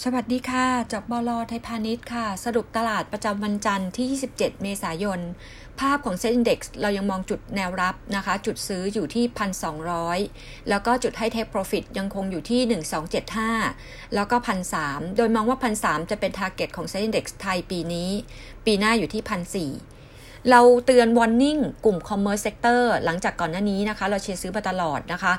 สวัสดีค่ะ จากบลไทยพาณิชย์ค่ะ สรุปตลาดประจำวันจันทร์ที่ 27 เมษายน ภาพของเซ็นดี x เรายังมองจุดแนวรับนะคะ จุดซื้ออยู่ที่ 1,200 แล้วก็จุดให้เทคโปรฟิตยังคงอยู่ที่ 1275 แล้วก็ 1,300 โดยมองว่า 1,300 จะเป็นทาร์เก็ตของเซ็นดี x ไทยปีนี้ ปีหน้าอยู่ที่ 1,400 เราเตือน warning กลุ่ม commerce sector หลังจากก่อนหน้านี้นะคะ เราเชียร์ซื้อมาตลอดนะคะ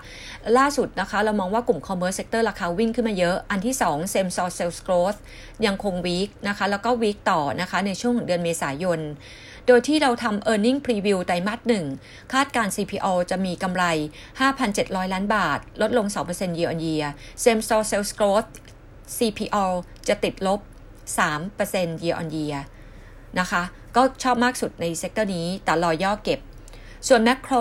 ล่าสุดนะคะ เรามองว่ากลุ่ม commerce sector ราคาวิ่งขึ้นมาเยอะ อันที่ 2 same store sales growth ยังคง weak นะคะ แล้วก็ weak ต่อนะคะ ในช่วงของเดือนเมษายน โดยที่เราทำ earning preview ไตรมาสหนึ่งคาดการ CPALL จะมีกำไร 5,700 ล้านบาท ลดลง 2% year on year same store sales growth CPALL จะติดลบ 3% year on year นะคะ ก็ชอบมากสุดใน sector นี้แต่รอย่อเก็บ ส่วนแมคโคร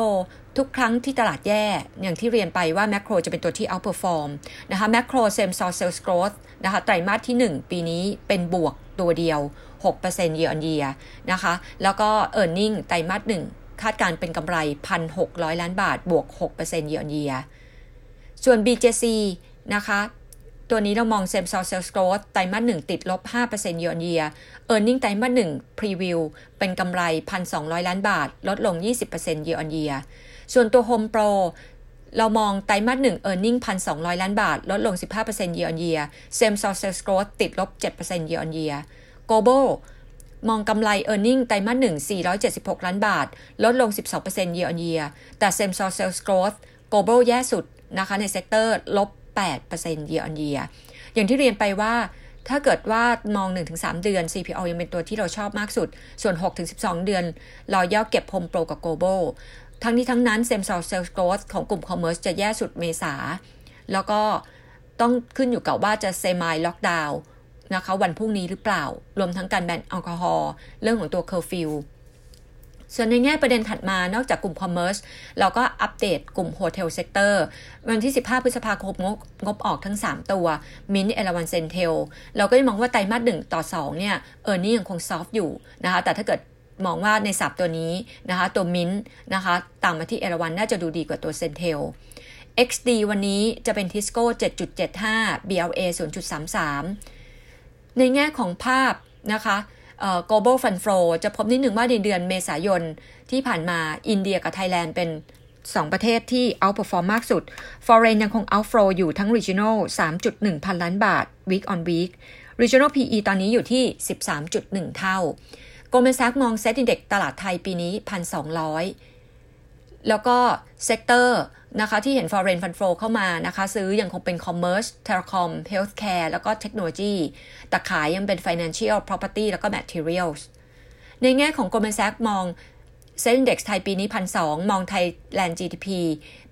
ทุกครั้งที่ตลาดแย่ อย่างที่เรียนไปว่าแมคโครจะเป็นตัวที่ outperform นะคะแมคโครเซมซอร์เซลส์โกรธนะคะไตรมาสที่ 1 ปีนี้เป็นบวกตัวเดียว 6% year on year นะคะ แล้วก็ e a r n i n g ไตรมาส1คาดการเป็นกำไร 1,600 ล้านบาท บวก 6% year on year ส่วน BJC นะคะ ตัวนี้เรามอง same store sales growth ไตรมาสหนึ่งติดลบ 5% year on year earning ไตรมาสหนึ่ง preview เป็นกำไร 1,200 ล้านบาท ลดลง 20% year on year ส่วนตัว Home Pro เรามองไตรมาสหนึ่ง earning 1,200 ล้านบาท ลดลง 15% year on year same store sales growth ติดลบ 7% year on year Global มองกำไร earning ไตรมาสหนึ่ง476 ล้านบาท ลดลง 12% year on year แต่ same store sales growth Global แย่สุดนะคะใน sector ลบ 8% year on year อย่างที่เรียนไปว่าถ้าเกิดว่ามอง 1-3 เดือน CPALL ยังเป็นตัวที่เราชอบมากสุด ส่วน 6-12 เดือน รอย่อเก็บ Home Pro กับ Global ทั้งนี้ทั้งนั้น Same Store Sales Growth ของกลุ่ม Commerce จะแย่สุดเมษา แล้วก็ต้องขึ้นอยู่กับว่าจะ semi lockdown นะคะวันพรุ่งนี้หรือเปล่า รวมทั้งการแบนแอลกอฮอล์เรื่องของตัวเคอร์ฟิว ส่วนในแง่ประเด็นถัดมานอกจากกลุ่ม commerce เราก็อัปเดตกลุ่ม hotel sectorวันที่ 15 พฤษภาคมงบงบออกทั้ง 3 ตัวมินเอราวัณ CENTEL เราก็จะมองว่าไตรมาสหนึ่งต่อ 2 เนี่ย earning ยังคง soft อยู่นะคะแต่ถ้าเกิดมองว่าในสามตัวนี้นะคะตัวมินนะคะตามมาที่เอราวัณน่าจะดูดีกว่าตัว CENTEL XD วันนี้จะเป็นทิสโก้ 7.75 BLA 0.33 ในแง่ของภาพนะคะ global fund flow จะพบนิดหนึ่งว่าในเดือนเมษายนที่ผ่านมาอินเดียกับไทยแลนด์เป็น 2 ประเทศที่ outperform มากสุด foreign ยังคง outflow อยู่ทั้ง regional 3.1 พันล้านบาท week on week regional PE ตอนนี้อยู่ที่ 13.1 เท่า Goldman Sachs มอง SET Index ตลาดไทยปีนี้ 1,200 แล้วก็ sector นะคะที่เห็น foreign fund flow เข้ามานะคะซื้อยังคงเป็น commerce telecom healthcare แล้วก็ technology แต่ขายยังเป็น financial property แล้วก็ materials ในแง่ของ Goldman Sachs มองเซ็นดี x ไทยปีนี้พันสองมองไทยแลนด์ GDP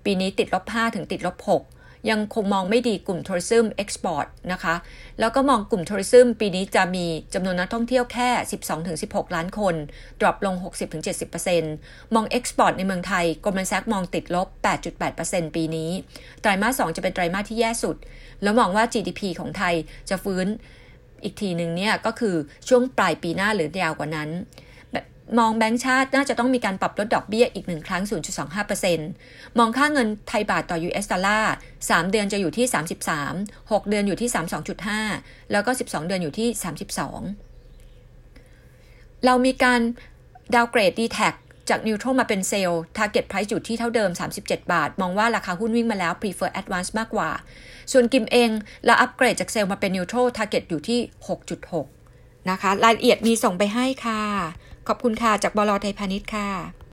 ปีนี้ติดลบ5ถึงติดลบ6 ยังคงมองไม่ดีกลุ่ม tourism export นะคะ แล้วก็มองกลุ่ม tourism ปีนี้จะมีจำนวนนักท่องเที่ยวแค่ 12-16 ล้านคน drop ลง 60-70%มอง export ในเมืองไทย Goldman Sachs มองติดลบ 8.8%ปีนี้ ไตรมาส 2 จะเป็นไตรมาสที่แย่สุด แล้วมองว่า GDP ของไทยจะฟื้นอีกทีหนึ่งเนี่ยก็คือช่วงปลายปีหน้าหรือยาวกว่านั้น มองแบงก์ชาติน่าจะต้องมีการปรับลดดอกเบี้ยอีกหนึ่งครั้ง 0.25%มองค่าเงินไทยบาทต่อ US ดอลลาร์3เดือนจะอยู่ที่ 33 6 เดือนอยู่ที่ 32.5 แล้วก็ 12 เดือนอยู่ที่ 32 เรามีการดาวเกรด d t แทจากนิวโตรมาเป็นเซลล์ Target Price อยู่ที่เท่าเดิม 37 บาท มองว่าราคาหุ้นวิ่งมาแล้ว Prefer Advance มากกว่า ส่วนกิมเองเราอัปเกรดจากเซลล์มาเป็นนิวโตร Target อยู่ที่ 6.6 นะคะ รายละเอียดมีส่งไปให้ค่ะ ขอบคุณค่ะ จากบลไทยพาณิชย์ค่ะ